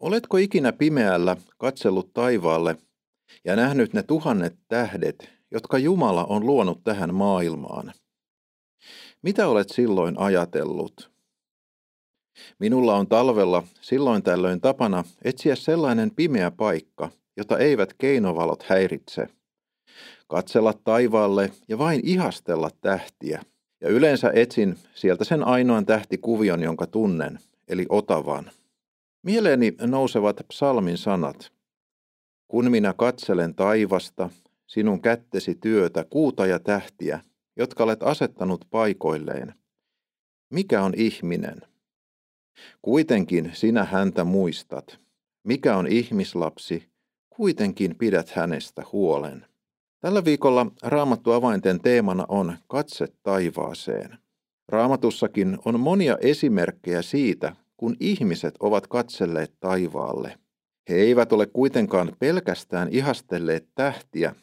Oletko ikinä pimeällä katsellut taivaalle ja nähnyt ne tuhannet tähdet, jotka Jumala on luonut tähän maailmaan? Mitä olet silloin ajatellut? Minulla on talvella silloin tällöin tapana etsiä sellainen pimeä paikka, jota eivät keinovalot häiritse. Katsella taivaalle ja vain ihastella tähtiä. Ja yleensä etsin sieltä sen ainoan tähtikuvion, jonka tunnen, eli Otavan. Mieleeni nousevat psalmin sanat. Kun minä katselen taivasta, sinun kättesi työtä, kuuta ja tähtiä, jotka olet asettanut paikoilleen. Mikä on ihminen? Kuitenkin sinä häntä muistat. Mikä on ihmislapsi? Kuitenkin pidät hänestä huolen. Tällä viikolla Raamattu avainten teemana on katse taivaaseen. Raamatussakin on monia esimerkkejä siitä, kun ihmiset ovat katselleet taivaalle. He eivät ole kuitenkaan pelkästään ihastelleet tähtiä,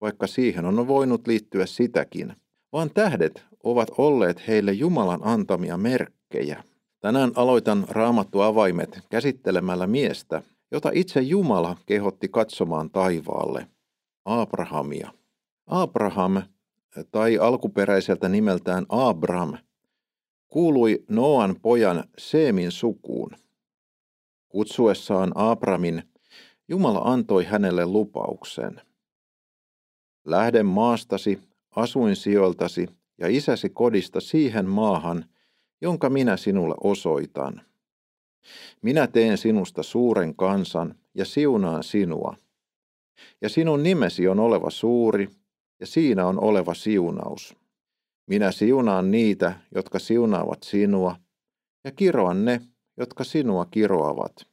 vaikka siihen on voinut liittyä sitäkin, vaan tähdet ovat olleet heille Jumalan antamia merkkejä. Tänään aloitan raamattu avaimet käsittelemällä miestä, jota itse Jumala kehotti katsomaan taivaalle, Abrahamia. Abraham, tai alkuperäiseltä nimeltään Abram, kuului Noan pojan Seemin sukuun. Kutsuessaan Abramin, Jumala antoi hänelle lupauksen. Lähde maastasi, asuinsijoiltasi ja isäsi kodista siihen maahan, jonka minä sinulle osoitan. Minä teen sinusta suuren kansan ja siunaan sinua. Ja sinun nimesi on oleva suuri, ja siinä on oleva siunaus. Minä siunaan niitä, jotka siunaavat sinua, ja kiroan ne, jotka sinua kiroavat.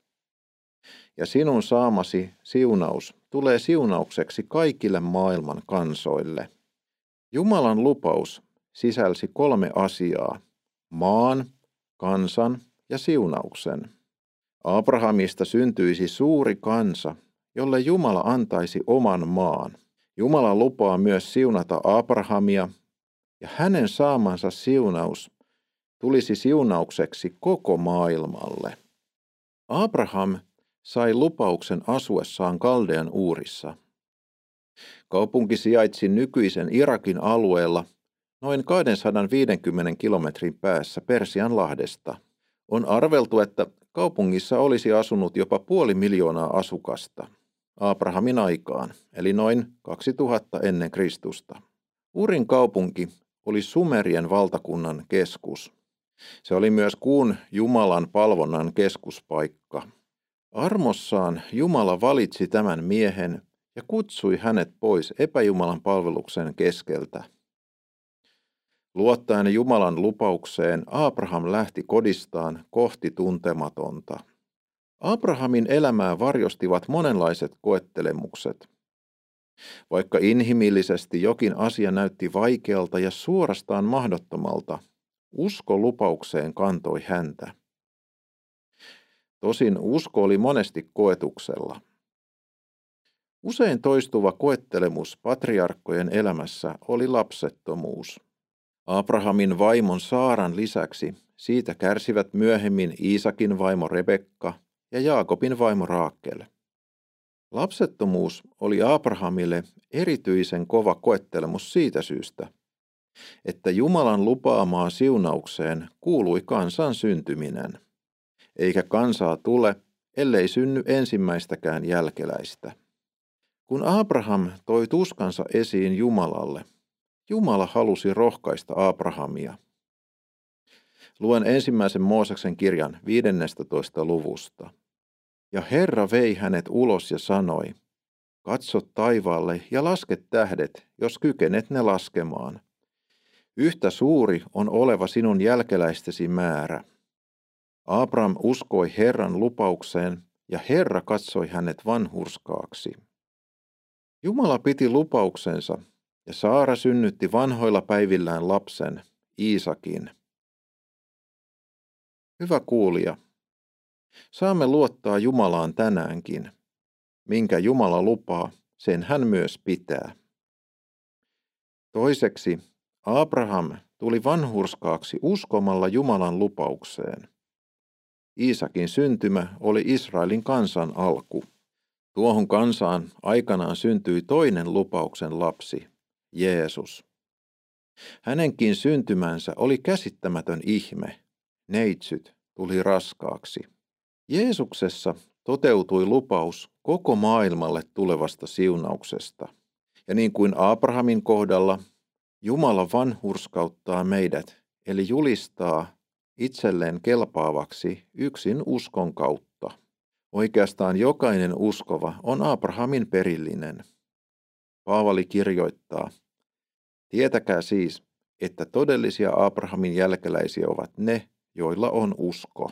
Ja sinun saamasi siunaus tulee siunaukseksi kaikille maailman kansoille. Jumalan lupaus sisälsi kolme asiaa, maan, kansan ja siunauksen. Abrahamista syntyisi suuri kansa, jolle Jumala antaisi oman maan. Jumala lupaa myös siunata Abrahamia ja hänen saamansa siunaus tulisi siunaukseksi koko maailmalle. Abraham sai lupauksen asuessaan Kaldean uurissa. Kaupunki sijaitsi nykyisen Irakin alueella noin 250 kilometrin päässä Persian lahdesta. On arveltu, että kaupungissa olisi asunut jopa puoli miljoonaa asukasta Abrahamin aikaan, eli noin 2000 ennen Kristusta. Urin kaupunki oli Sumerien valtakunnan keskus. Se oli myös kuun Jumalan palvonnan keskuspaikka. Armossaan Jumala valitsi tämän miehen ja kutsui hänet pois epäjumalan palveluksen keskeltä. Luottaen Jumalan lupaukseen, Abraham lähti kodistaan kohti tuntematonta. Abrahamin elämää varjostivat monenlaiset koettelemukset – vaikka inhimillisesti jokin asia näytti vaikealta ja suorastaan mahdottomalta, usko lupaukseen kantoi häntä. Tosin usko oli monesti koetuksella. Usein toistuva koettelemus patriarkkojen elämässä oli lapsettomuus. Abrahamin vaimon Saaran lisäksi siitä kärsivät myöhemmin Iisakin vaimo Rebekka ja Jaakobin vaimo Raakel. Lapsettomuus oli Abrahamille erityisen kova koettelemus siitä syystä, että Jumalan lupaamaan siunaukseen kuului kansan syntyminen, eikä kansaa tule, ellei synny ensimmäistäkään jälkeläistä. Kun Abraham toi tuskansa esiin Jumalalle, Jumala halusi rohkaista Abrahamia. Luen ensimmäisen Mooseksen kirjan 15. luvusta. Ja Herra vei hänet ulos ja sanoi, katso taivaalle ja laske tähdet, jos kykenet ne laskemaan. Yhtä suuri on oleva sinun jälkeläistesi määrä. Abram uskoi Herran lupaukseen, ja Herra katsoi hänet vanhurskaaksi. Jumala piti lupauksensa, ja Saara synnytti vanhoilla päivillään lapsen, Iisakin. Hyvä kuulija, Saamme luottaa Jumalaan tänäänkin. Minkä Jumala lupaa, sen hän myös pitää. Toiseksi, Abraham tuli vanhurskaaksi uskomalla Jumalan lupaukseen. Iisakin syntymä oli Israelin kansan alku. Tuohon kansaan aikanaan syntyi toinen lupauksen lapsi, Jeesus. Hänenkin syntymänsä oli käsittämätön ihme. Neitsyt tuli raskaaksi. Jeesuksessa toteutui lupaus koko maailmalle tulevasta siunauksesta. Ja niin kuin Abrahamin kohdalla, Jumala vanhurskauttaa meidät, eli julistaa itselleen kelpaavaksi yksin uskon kautta. Oikeastaan jokainen uskova on Abrahamin perillinen. Paavali kirjoittaa, Tietäkää siis, että todellisia Abrahamin jälkeläisiä ovat ne, joilla on usko.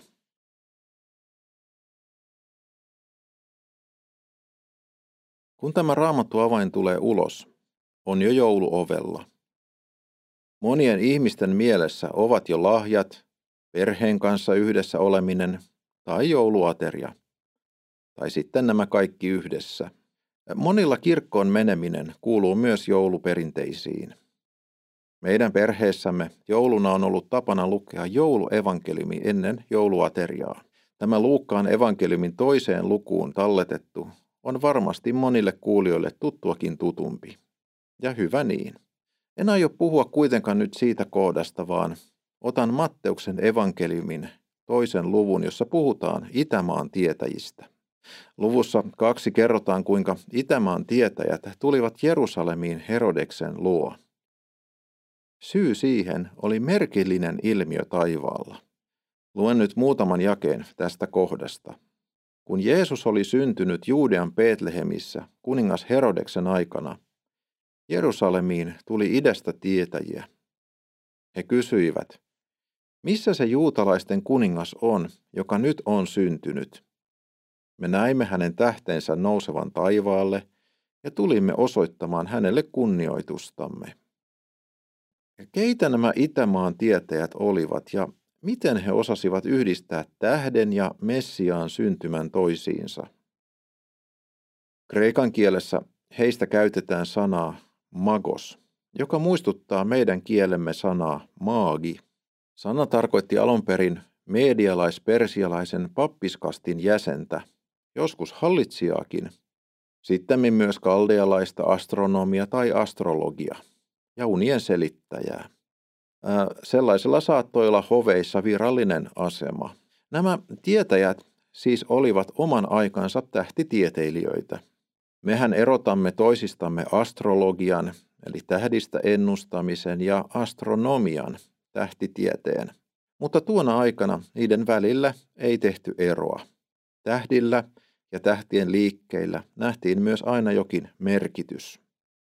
Kun tämä raamattu avain tulee ulos, on jo joulu ovella. Monien ihmisten mielessä ovat jo lahjat, perheen kanssa yhdessä oleminen tai jouluateria. Tai sitten nämä kaikki yhdessä. Monilla kirkkoon meneminen kuuluu myös jouluperinteisiin. Meidän perheessämme jouluna on ollut tapana lukea jouluevankeliumi ennen jouluateriaa. Tämä Luukkaan evankeliumin toiseen lukuun talletettu on varmasti monille kuulijoille tuttuakin tutumpi. Ja hyvä niin. En aio puhua kuitenkaan nyt siitä kohdasta, vaan otan Matteuksen evankeliumin toisen luvun, jossa puhutaan Itämaan tietäjistä. Luvussa kaksi kerrotaan, kuinka Itämaan tietäjät tulivat Jerusalemiin Herodeksen luo. Syy siihen oli merkillinen ilmiö taivaalla. Luen nyt muutaman jakeen tästä kohdasta. Kun Jeesus oli syntynyt Juudean Betlehemissä kuningas Herodeksen aikana, Jerusalemiin tuli idästä tietäjiä. He kysyivät, missä se juutalaisten kuningas on, joka nyt on syntynyt? Me näimme hänen tähteensä nousevan taivaalle ja tulimme osoittamaan hänelle kunnioitustamme. Ja keitä nämä Itämaan tietäjät olivat ja miten he osasivat yhdistää tähden ja Messiaan syntymän toisiinsa? Kreikan kielessä heistä käytetään sanaa magos, joka muistuttaa meidän kielemme sanaa maagi. Sana tarkoitti alun perin medialais-persialaisen pappiskastin jäsentä, joskus hallitsijaakin, sitten myös kaldealaista astronomia tai astrologia ja unien selittäjää. Sellaisella saattoi olla hoveissa virallinen asema. Nämä tietäjät siis olivat oman aikansa tähtitieteilijöitä. Mehän erotamme toisistamme astrologian, eli tähdistä ennustamisen, ja astronomian, tähtitieteen. Mutta tuona aikana niiden välillä ei tehty eroa. Tähdillä ja tähtien liikkeillä nähtiin myös aina jokin merkitys.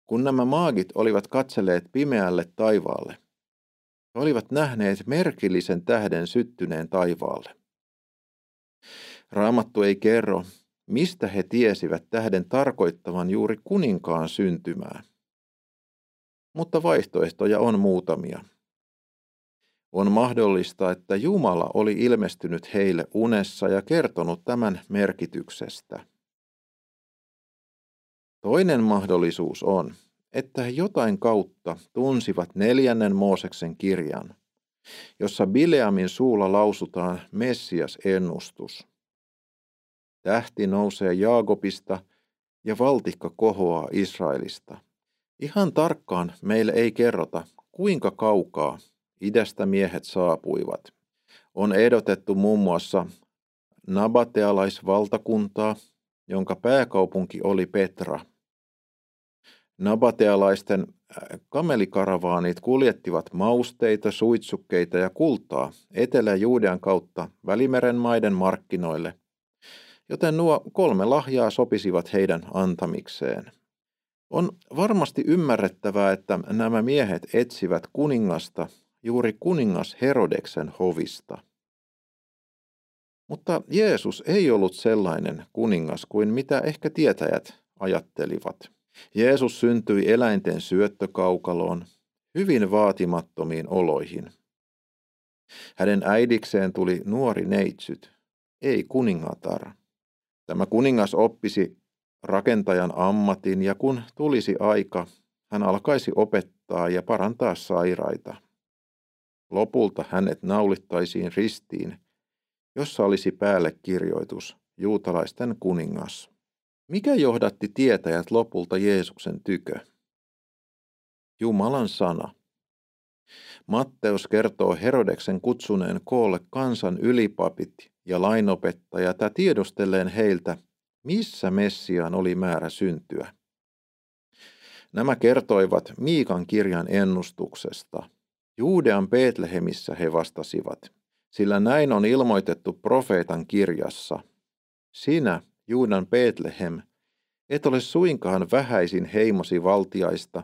Kun nämä maagit olivat katselleet pimeälle taivaalle, he olivat nähneet merkillisen tähden syttyneen taivaalle. Raamattu ei kerro, mistä he tiesivät tähden tarkoittavan juuri kuninkaan syntymää. Mutta vaihtoehtoja on muutamia. On mahdollista, että Jumala oli ilmestynyt heille unessa ja kertonut tämän merkityksestä. Toinen mahdollisuus on, että he jotain kautta tunsivat neljännen Mooseksen kirjan, jossa Bileamin suulla lausutaan Messias-ennustus. Tähti nousee Jaakobista ja valtikka kohoaa Israelista. Ihan tarkkaan meille ei kerrota, kuinka kaukaa idästä miehet saapuivat. On ehdotettu muun muassa nabatealaisvaltakuntaa, jonka pääkaupunki oli Petra. Nabatealaisten äh, kamelikaravaanit kuljettivat mausteita, suitsukkeita ja kultaa Etelä-Juudean kautta Välimeren maiden markkinoille, joten nuo kolme lahjaa sopisivat heidän antamikseen. On varmasti ymmärrettävää, että nämä miehet etsivät kuningasta juuri kuningas Herodeksen hovista. Mutta Jeesus ei ollut sellainen kuningas kuin mitä ehkä tietäjät ajattelivat. Jeesus syntyi eläinten syöttökaukaloon, hyvin vaatimattomiin oloihin. Hänen äidikseen tuli nuori neitsyt, ei kuningatar. Tämä kuningas oppisi rakentajan ammatin ja kun tulisi aika, hän alkaisi opettaa ja parantaa sairaita. Lopulta hänet naulittaisiin ristiin jossa olisi päälle kirjoitus juutalaisten kuningas. Mikä johdatti tietäjät lopulta Jeesuksen tykö? Jumalan sana. Matteus kertoo Herodeksen kutsuneen koolle kansan ylipapit ja lainopettajat ja tiedustelleen heiltä, missä Messiaan oli määrä syntyä. Nämä kertoivat Miikan kirjan ennustuksesta. Juudean Betlehemissä he vastasivat, sillä näin on ilmoitettu profeetan kirjassa. Sinä, Juudan Betlehem, et ole suinkaan vähäisin heimosi valtiaista,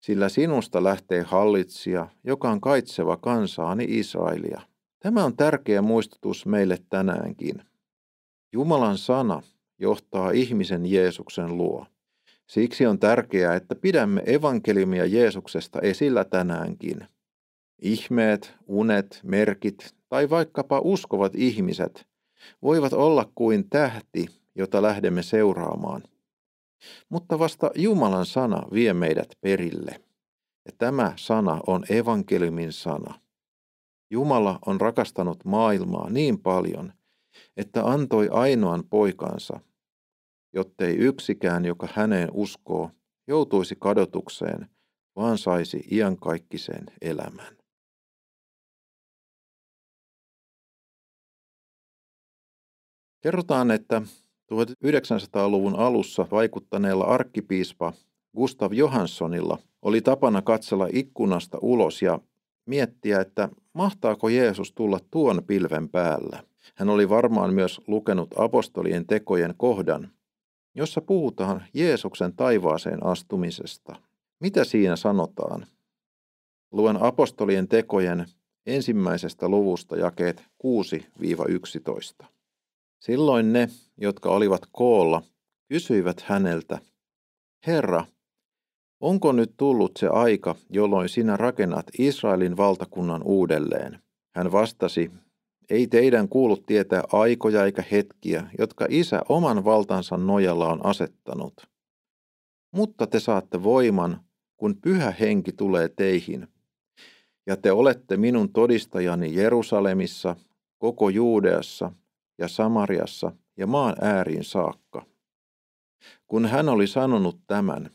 sillä sinusta lähtee hallitsija, joka on kaitseva kansaani Israelia. Tämä on tärkeä muistutus meille tänäänkin. Jumalan sana johtaa ihmisen Jeesuksen luo. Siksi on tärkeää, että pidämme evankeliumia Jeesuksesta esillä tänäänkin. Ihmeet, unet, merkit tai vaikkapa uskovat ihmiset voivat olla kuin tähti, jota lähdemme seuraamaan. Mutta vasta Jumalan sana vie meidät perille. Ja tämä sana on evankeliumin sana. Jumala on rakastanut maailmaa niin paljon, että antoi ainoan poikansa, jottei yksikään, joka häneen uskoo, joutuisi kadotukseen, vaan saisi iankaikkisen elämän. Kerrotaan, että 1900-luvun alussa vaikuttaneella arkkipiispa Gustav Johanssonilla oli tapana katsella ikkunasta ulos ja miettiä, että mahtaako Jeesus tulla tuon pilven päällä. Hän oli varmaan myös lukenut apostolien tekojen kohdan, jossa puhutaan Jeesuksen taivaaseen astumisesta. Mitä siinä sanotaan? Luen apostolien tekojen ensimmäisestä luvusta jakeet 6-11. Silloin ne, jotka olivat koolla, kysyivät häneltä, Herra, onko nyt tullut se aika, jolloin sinä rakennat Israelin valtakunnan uudelleen? Hän vastasi, ei teidän kuulu tietää aikoja eikä hetkiä, jotka isä oman valtansa nojalla on asettanut. Mutta te saatte voiman, kun pyhä henki tulee teihin. Ja te olette minun todistajani Jerusalemissa, koko Juudeassa ja Samariassa ja maan ääriin saakka. Kun hän oli sanonut tämän,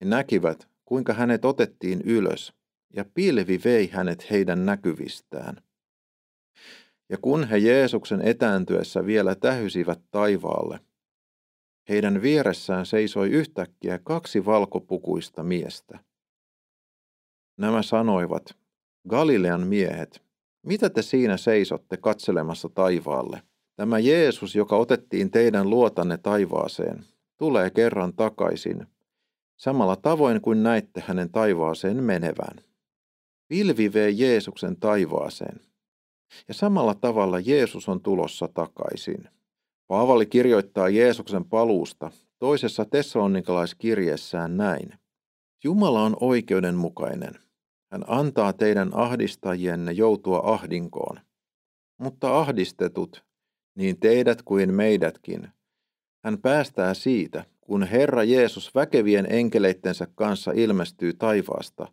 he näkivät, kuinka hänet otettiin ylös, ja pilvi vei hänet heidän näkyvistään. Ja kun he Jeesuksen etääntyessä vielä tähysivät taivaalle, heidän vieressään seisoi yhtäkkiä kaksi valkopukuista miestä. Nämä sanoivat, Galilean miehet, mitä te siinä seisotte katselemassa taivaalle? Tämä Jeesus, joka otettiin teidän luotanne taivaaseen, tulee kerran takaisin, samalla tavoin kuin näitte hänen taivaaseen menevän. Pilvi vei Jeesuksen taivaaseen, ja samalla tavalla Jeesus on tulossa takaisin. Paavali kirjoittaa Jeesuksen paluusta toisessa tessalonikalaiskirjeessään näin. Jumala on oikeudenmukainen. Hän antaa teidän ahdistajienne joutua ahdinkoon. Mutta ahdistetut, niin teidät kuin meidätkin, hän päästää siitä, kun Herra Jeesus väkevien enkeleittensä kanssa ilmestyy taivaasta,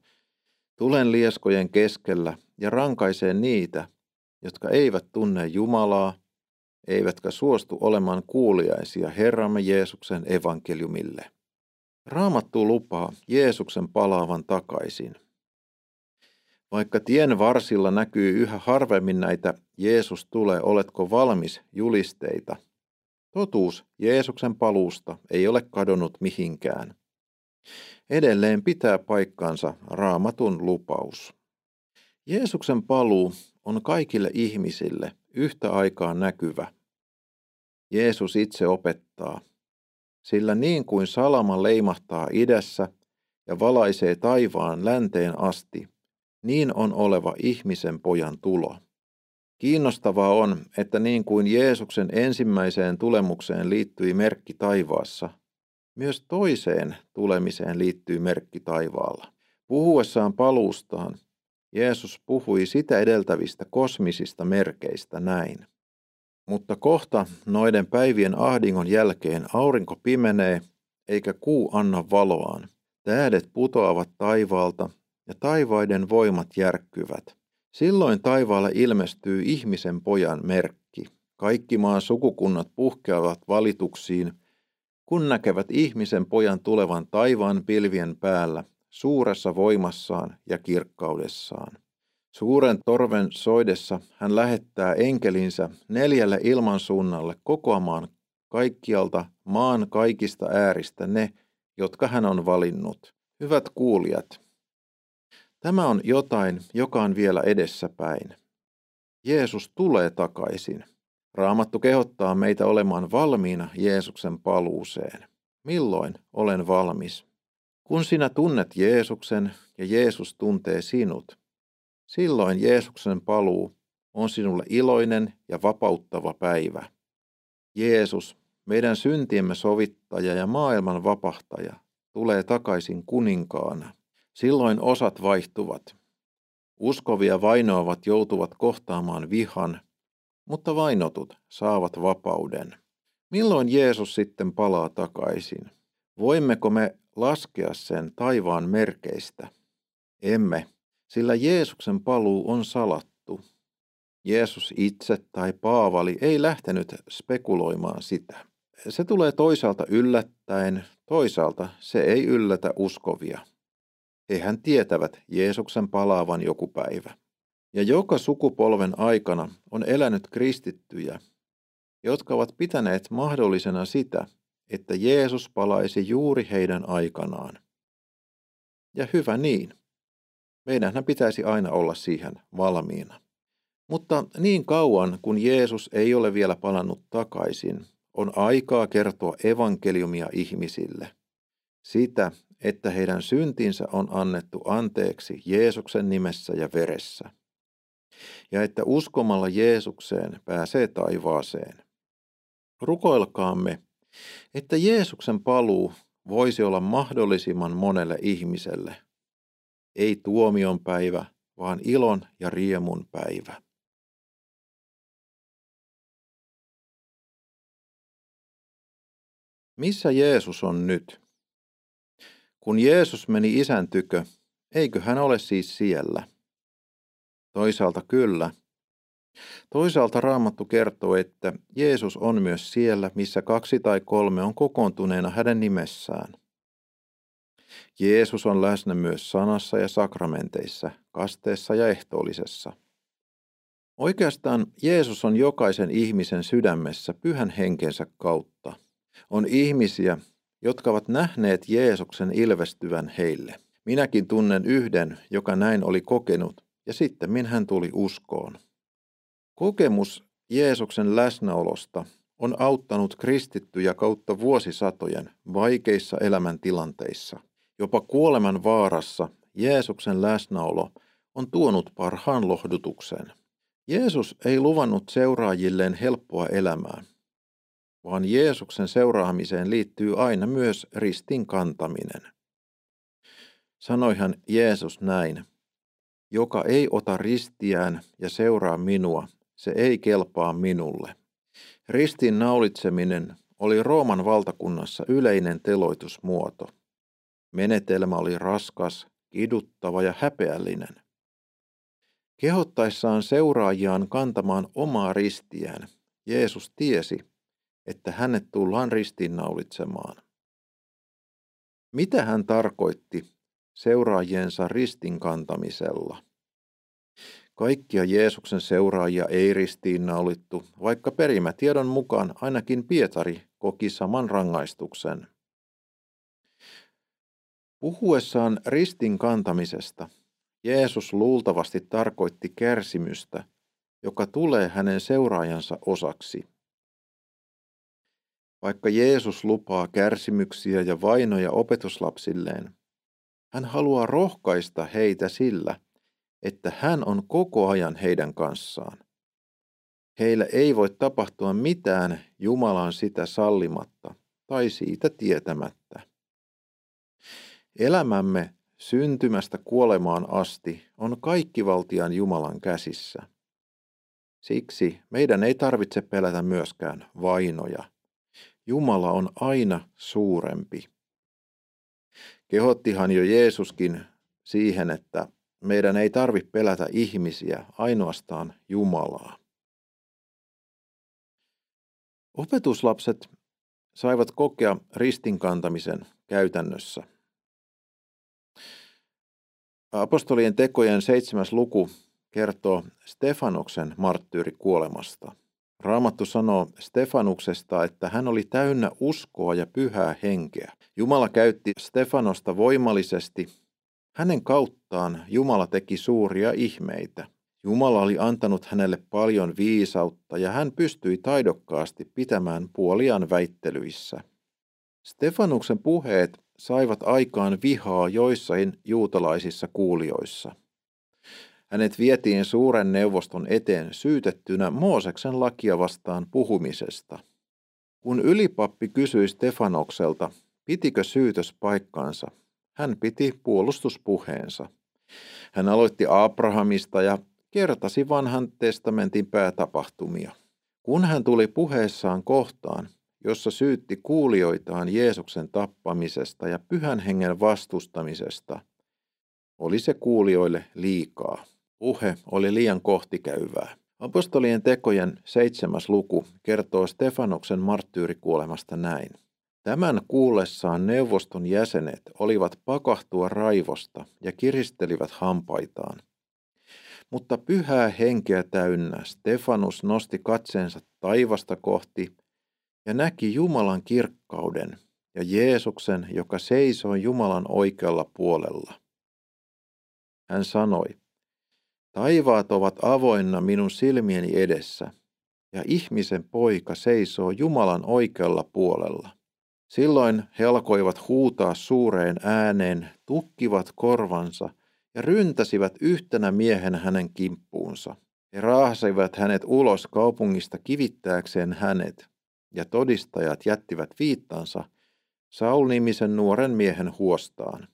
tulen lieskojen keskellä ja rankaisee niitä, jotka eivät tunne Jumalaa, eivätkä suostu olemaan kuuliaisia Herramme Jeesuksen evankeliumille. Raamattu lupaa Jeesuksen palaavan takaisin. Vaikka tien varsilla näkyy yhä harvemmin näitä Jeesus tulee, oletko valmis julisteita, totuus Jeesuksen paluusta ei ole kadonnut mihinkään. Edelleen pitää paikkaansa raamatun lupaus. Jeesuksen paluu on kaikille ihmisille yhtä aikaa näkyvä. Jeesus itse opettaa, sillä niin kuin salama leimahtaa idässä ja valaisee taivaan länteen asti, niin on oleva ihmisen pojan tulo. Kiinnostavaa on, että niin kuin Jeesuksen ensimmäiseen tulemukseen liittyi merkki taivaassa, myös toiseen tulemiseen liittyy merkki taivaalla. Puhuessaan paluustaan Jeesus puhui sitä edeltävistä kosmisista merkeistä näin. Mutta kohta noiden päivien ahdingon jälkeen aurinko pimenee, eikä kuu anna valoaan. Tähdet putoavat taivaalta ja taivaiden voimat järkkyvät. Silloin taivaalle ilmestyy ihmisen pojan merkki. Kaikki maan sukukunnat puhkeavat valituksiin, kun näkevät ihmisen pojan tulevan taivaan pilvien päällä, suuressa voimassaan ja kirkkaudessaan. Suuren torven soidessa hän lähettää enkelinsä neljälle ilmansuunnalle kokoamaan kaikkialta maan kaikista ääristä ne, jotka hän on valinnut. Hyvät kuulijat, tämä on jotain, joka on vielä edessäpäin. Jeesus tulee takaisin. Raamattu kehottaa meitä olemaan valmiina Jeesuksen paluuseen. Milloin olen valmis? Kun sinä tunnet Jeesuksen ja Jeesus tuntee sinut, silloin Jeesuksen paluu on sinulle iloinen ja vapauttava päivä. Jeesus, meidän syntiemme sovittaja ja maailman vapahtaja, tulee takaisin kuninkaana. Silloin osat vaihtuvat. Uskovia vainoavat joutuvat kohtaamaan vihan, mutta vainotut saavat vapauden. Milloin Jeesus sitten palaa takaisin? Voimmeko me laskea sen taivaan merkeistä? Emme, sillä Jeesuksen paluu on salattu. Jeesus itse tai Paavali ei lähtenyt spekuloimaan sitä. Se tulee toisaalta yllättäen, toisaalta se ei yllätä uskovia. Hehän tietävät Jeesuksen palaavan joku päivä. Ja joka sukupolven aikana on elänyt kristittyjä, jotka ovat pitäneet mahdollisena sitä, että Jeesus palaisi juuri heidän aikanaan. Ja hyvä niin. Meidänhän pitäisi aina olla siihen valmiina. Mutta niin kauan, kun Jeesus ei ole vielä palannut takaisin, on aikaa kertoa evankeliumia ihmisille. Sitä, että heidän syntinsä on annettu anteeksi Jeesuksen nimessä ja veressä. Ja että uskomalla Jeesukseen pääsee taivaaseen. Rukoilkaamme, että Jeesuksen paluu voisi olla mahdollisimman monelle ihmiselle. Ei tuomion päivä, vaan ilon ja riemun päivä. Missä Jeesus on nyt? Kun Jeesus meni isän tykö, eikö hän ole siis siellä? Toisaalta kyllä. Toisaalta Raamattu kertoo, että Jeesus on myös siellä, missä kaksi tai kolme on kokoontuneena hänen nimessään. Jeesus on läsnä myös sanassa ja sakramenteissa, kasteessa ja ehtoollisessa. Oikeastaan Jeesus on jokaisen ihmisen sydämessä pyhän henkensä kautta. On ihmisiä, jotka ovat nähneet Jeesuksen ilvestyvän heille. Minäkin tunnen yhden, joka näin oli kokenut, ja sitten hän tuli uskoon. Kokemus Jeesuksen läsnäolosta on auttanut kristittyjä kautta vuosisatojen vaikeissa elämäntilanteissa. Jopa kuoleman vaarassa Jeesuksen läsnäolo on tuonut parhaan lohdutuksen. Jeesus ei luvannut seuraajilleen helppoa elämää, vaan Jeesuksen seuraamiseen liittyy aina myös ristin kantaminen. Sanoihan Jeesus näin, joka ei ota ristiään ja seuraa minua, se ei kelpaa minulle. Ristin naulitseminen oli Rooman valtakunnassa yleinen teloitusmuoto. Menetelmä oli raskas, kiduttava ja häpeällinen. Kehottaessaan seuraajiaan kantamaan omaa ristiään, Jeesus tiesi, että hänet tullaan ristiinnaulitsemaan. Mitä hän tarkoitti seuraajiensa ristin kantamisella? Kaikkia Jeesuksen seuraajia ei ristiinnaulittu, vaikka perimätiedon mukaan ainakin Pietari koki saman rangaistuksen. Puhuessaan ristin kantamisesta Jeesus luultavasti tarkoitti kärsimystä, joka tulee hänen seuraajansa osaksi. Vaikka Jeesus lupaa kärsimyksiä ja vainoja opetuslapsilleen, hän haluaa rohkaista heitä sillä, että hän on koko ajan heidän kanssaan. Heillä ei voi tapahtua mitään Jumalan sitä sallimatta tai siitä tietämättä. Elämämme syntymästä kuolemaan asti on kaikkivaltian Jumalan käsissä. Siksi meidän ei tarvitse pelätä myöskään vainoja. Jumala on aina suurempi. Kehottihan jo Jeesuskin siihen, että meidän ei tarvitse pelätä ihmisiä, ainoastaan Jumalaa. Opetuslapset saivat kokea ristinkantamisen käytännössä. Apostolien tekojen seitsemäs luku kertoo Stefanoksen marttyyrikuolemasta. Raamattu sanoo Stefanuksesta, että hän oli täynnä uskoa ja pyhää henkeä. Jumala käytti Stefanosta voimallisesti. Hänen kauttaan Jumala teki suuria ihmeitä. Jumala oli antanut hänelle paljon viisautta ja hän pystyi taidokkaasti pitämään puoliaan väittelyissä. Stefanuksen puheet saivat aikaan vihaa joissain juutalaisissa kuulijoissa. Hänet vietiin suuren neuvoston eteen syytettynä Mooseksen lakia vastaan puhumisesta. Kun ylipappi kysyi Stefanokselta, pitikö syytös paikkaansa, hän piti puolustuspuheensa. Hän aloitti Abrahamista ja kertasi vanhan testamentin päätapahtumia. Kun hän tuli puheessaan kohtaan, jossa syytti kuulijoitaan Jeesuksen tappamisesta ja pyhän hengen vastustamisesta, oli se kuulijoille liikaa. Puhe oli liian kohtikäyvää. Apostolien tekojen seitsemäs luku kertoo Stefanoksen marttyyrikuolemasta näin. Tämän kuullessaan neuvoston jäsenet olivat pakahtua raivosta ja kiristelivät hampaitaan. Mutta pyhää henkeä täynnä Stefanus nosti katseensa taivasta kohti ja näki Jumalan kirkkauden ja Jeesuksen, joka seisoi Jumalan oikealla puolella. Hän sanoi, Taivaat ovat avoinna minun silmieni edessä, ja ihmisen poika seisoo Jumalan oikealla puolella. Silloin he alkoivat huutaa suureen ääneen, tukkivat korvansa ja ryntäsivät yhtenä miehen hänen kimppuunsa. He raahasivat hänet ulos kaupungista kivittääkseen hänet, ja todistajat jättivät viittansa Saul-nimisen nuoren miehen huostaan.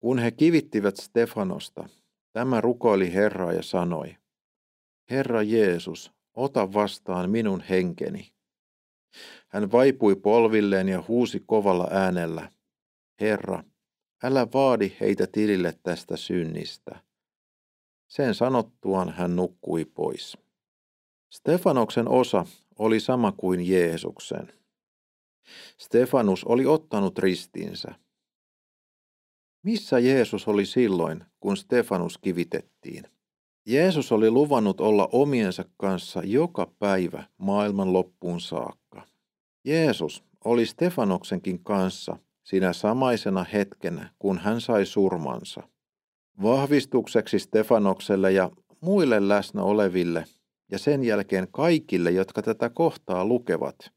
Kun he kivittivät Stefanosta, Tämä rukoili Herraa ja sanoi, Herra Jeesus, ota vastaan minun henkeni. Hän vaipui polvilleen ja huusi kovalla äänellä, Herra, älä vaadi heitä tilille tästä synnistä. Sen sanottuaan hän nukkui pois. Stefanoksen osa oli sama kuin Jeesuksen. Stefanus oli ottanut ristinsä. Missä Jeesus oli silloin, kun Stefanus kivitettiin? Jeesus oli luvannut olla omiensa kanssa joka päivä maailman loppuun saakka. Jeesus oli Stefanoksenkin kanssa sinä samaisena hetkenä, kun hän sai surmansa. Vahvistukseksi Stefanokselle ja muille läsnä oleville ja sen jälkeen kaikille, jotka tätä kohtaa lukevat –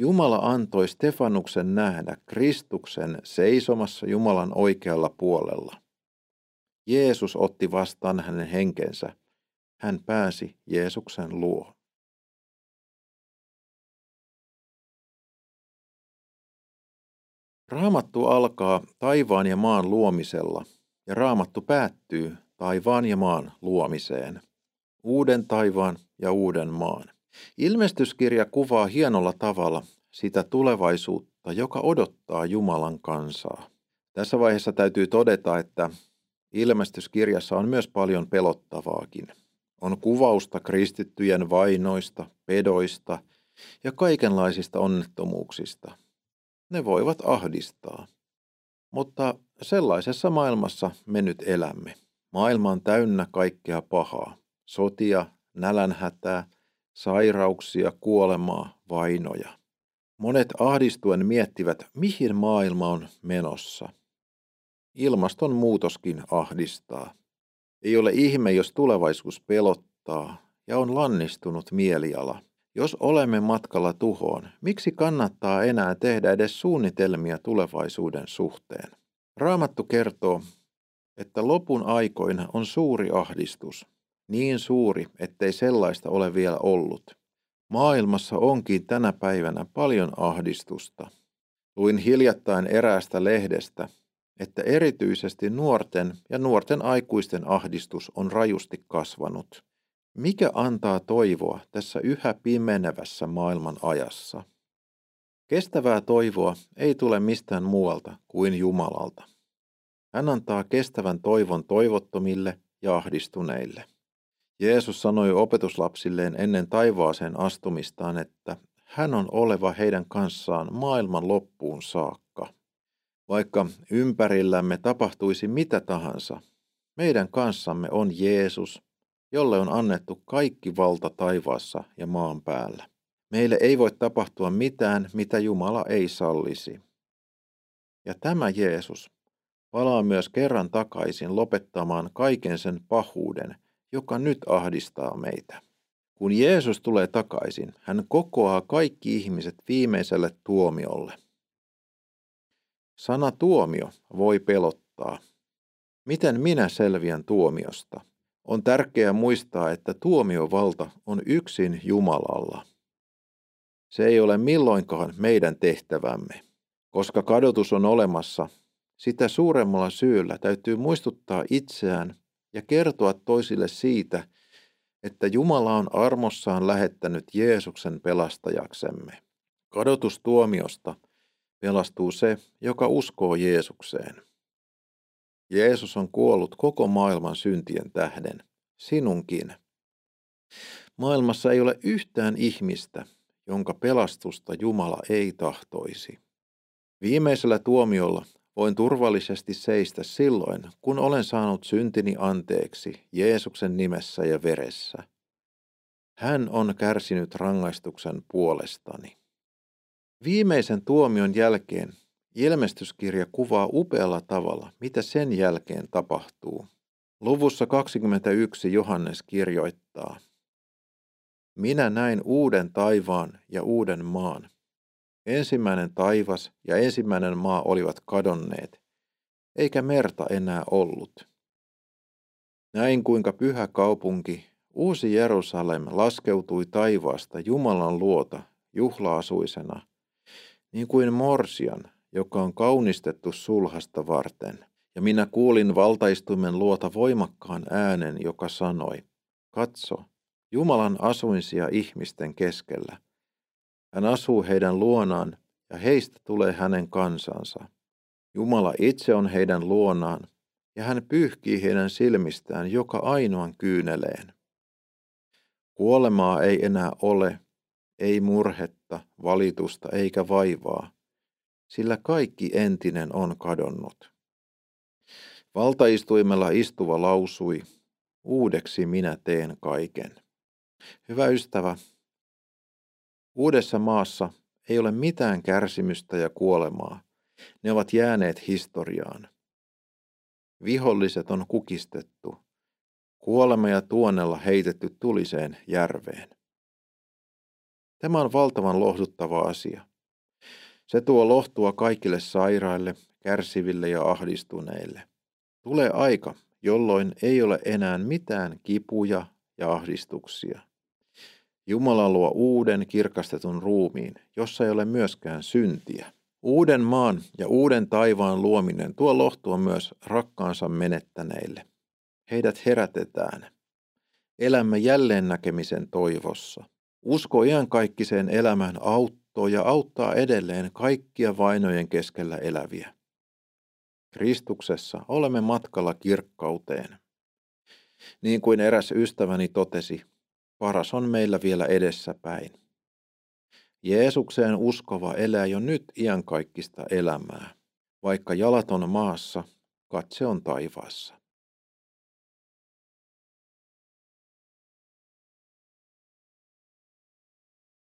Jumala antoi Stefanuksen nähdä Kristuksen seisomassa Jumalan oikealla puolella. Jeesus otti vastaan hänen henkensä. Hän pääsi Jeesuksen luo. Raamattu alkaa taivaan ja maan luomisella ja raamattu päättyy taivaan ja maan luomiseen. Uuden taivaan ja uuden maan. Ilmestyskirja kuvaa hienolla tavalla sitä tulevaisuutta, joka odottaa Jumalan kansaa. Tässä vaiheessa täytyy todeta, että ilmestyskirjassa on myös paljon pelottavaakin. On kuvausta kristittyjen vainoista, pedoista ja kaikenlaisista onnettomuuksista. Ne voivat ahdistaa. Mutta sellaisessa maailmassa me nyt elämme. Maailma on täynnä kaikkea pahaa. Sotia, nälänhätää, sairauksia, kuolemaa, vainoja. Monet ahdistuen miettivät, mihin maailma on menossa. Ilmastonmuutoskin ahdistaa. Ei ole ihme, jos tulevaisuus pelottaa ja on lannistunut mieliala. Jos olemme matkalla tuhoon, miksi kannattaa enää tehdä edes suunnitelmia tulevaisuuden suhteen? Raamattu kertoo, että lopun aikoina on suuri ahdistus, niin suuri, ettei sellaista ole vielä ollut. Maailmassa onkin tänä päivänä paljon ahdistusta. Luin hiljattain eräästä lehdestä, että erityisesti nuorten ja nuorten aikuisten ahdistus on rajusti kasvanut. Mikä antaa toivoa tässä yhä pimenevässä maailman ajassa? Kestävää toivoa ei tule mistään muualta kuin Jumalalta. Hän antaa kestävän toivon toivottomille ja ahdistuneille. Jeesus sanoi opetuslapsilleen ennen taivaaseen astumistaan, että hän on oleva heidän kanssaan maailman loppuun saakka. Vaikka ympärillämme tapahtuisi mitä tahansa, meidän kanssamme on Jeesus, jolle on annettu kaikki valta taivaassa ja maan päällä. Meille ei voi tapahtua mitään, mitä Jumala ei sallisi. Ja tämä Jeesus palaa myös kerran takaisin lopettamaan kaiken sen pahuuden, joka nyt ahdistaa meitä. Kun Jeesus tulee takaisin, hän kokoaa kaikki ihmiset viimeiselle tuomiolle. Sana tuomio voi pelottaa. Miten minä selviän tuomiosta? On tärkeää muistaa, että tuomiovalta on yksin Jumalalla. Se ei ole milloinkaan meidän tehtävämme. Koska kadotus on olemassa, sitä suuremmalla syyllä täytyy muistuttaa itseään ja kertoa toisille siitä, että Jumala on armossaan lähettänyt Jeesuksen pelastajaksemme. Kadotustuomiosta pelastuu se, joka uskoo Jeesukseen. Jeesus on kuollut koko maailman syntien tähden, sinunkin. Maailmassa ei ole yhtään ihmistä, jonka pelastusta Jumala ei tahtoisi. Viimeisellä tuomiolla voin turvallisesti seistä silloin, kun olen saanut syntini anteeksi Jeesuksen nimessä ja veressä. Hän on kärsinyt rangaistuksen puolestani. Viimeisen tuomion jälkeen ilmestyskirja kuvaa upealla tavalla, mitä sen jälkeen tapahtuu. Luvussa 21 Johannes kirjoittaa, Minä näin uuden taivaan ja uuden maan, Ensimmäinen taivas ja ensimmäinen maa olivat kadonneet, eikä merta enää ollut. Näin kuinka pyhä kaupunki, uusi Jerusalem, laskeutui taivaasta Jumalan luota juhlaasuisena, niin kuin morsian, joka on kaunistettu sulhasta varten. Ja minä kuulin valtaistuimen luota voimakkaan äänen, joka sanoi, katso, Jumalan asuinsia ihmisten keskellä – hän asuu heidän luonaan ja heistä tulee hänen kansansa. Jumala itse on heidän luonaan ja hän pyyhkii heidän silmistään joka ainoan kyyneleen. Kuolemaa ei enää ole, ei murhetta, valitusta eikä vaivaa, sillä kaikki entinen on kadonnut. Valtaistuimella istuva lausui, uudeksi minä teen kaiken. Hyvä ystävä, Uudessa maassa ei ole mitään kärsimystä ja kuolemaa. Ne ovat jääneet historiaan. Viholliset on kukistettu. Kuolema ja tuonella heitetty tuliseen järveen. Tämä on valtavan lohduttava asia. Se tuo lohtua kaikille sairaille, kärsiville ja ahdistuneille. Tulee aika, jolloin ei ole enää mitään kipuja ja ahdistuksia. Jumala luo uuden kirkastetun ruumiin, jossa ei ole myöskään syntiä. Uuden maan ja uuden taivaan luominen tuo lohtua myös rakkaansa menettäneille. Heidät herätetään. Elämme jälleen näkemisen toivossa. Usko iankaikkiseen elämään auttoi ja auttaa edelleen kaikkia vainojen keskellä eläviä. Kristuksessa olemme matkalla kirkkauteen. Niin kuin eräs ystäväni totesi, Paras on meillä vielä edessäpäin. Jeesukseen uskova elää jo nyt iankaikkista elämää. Vaikka jalat on maassa, katse on taivaassa.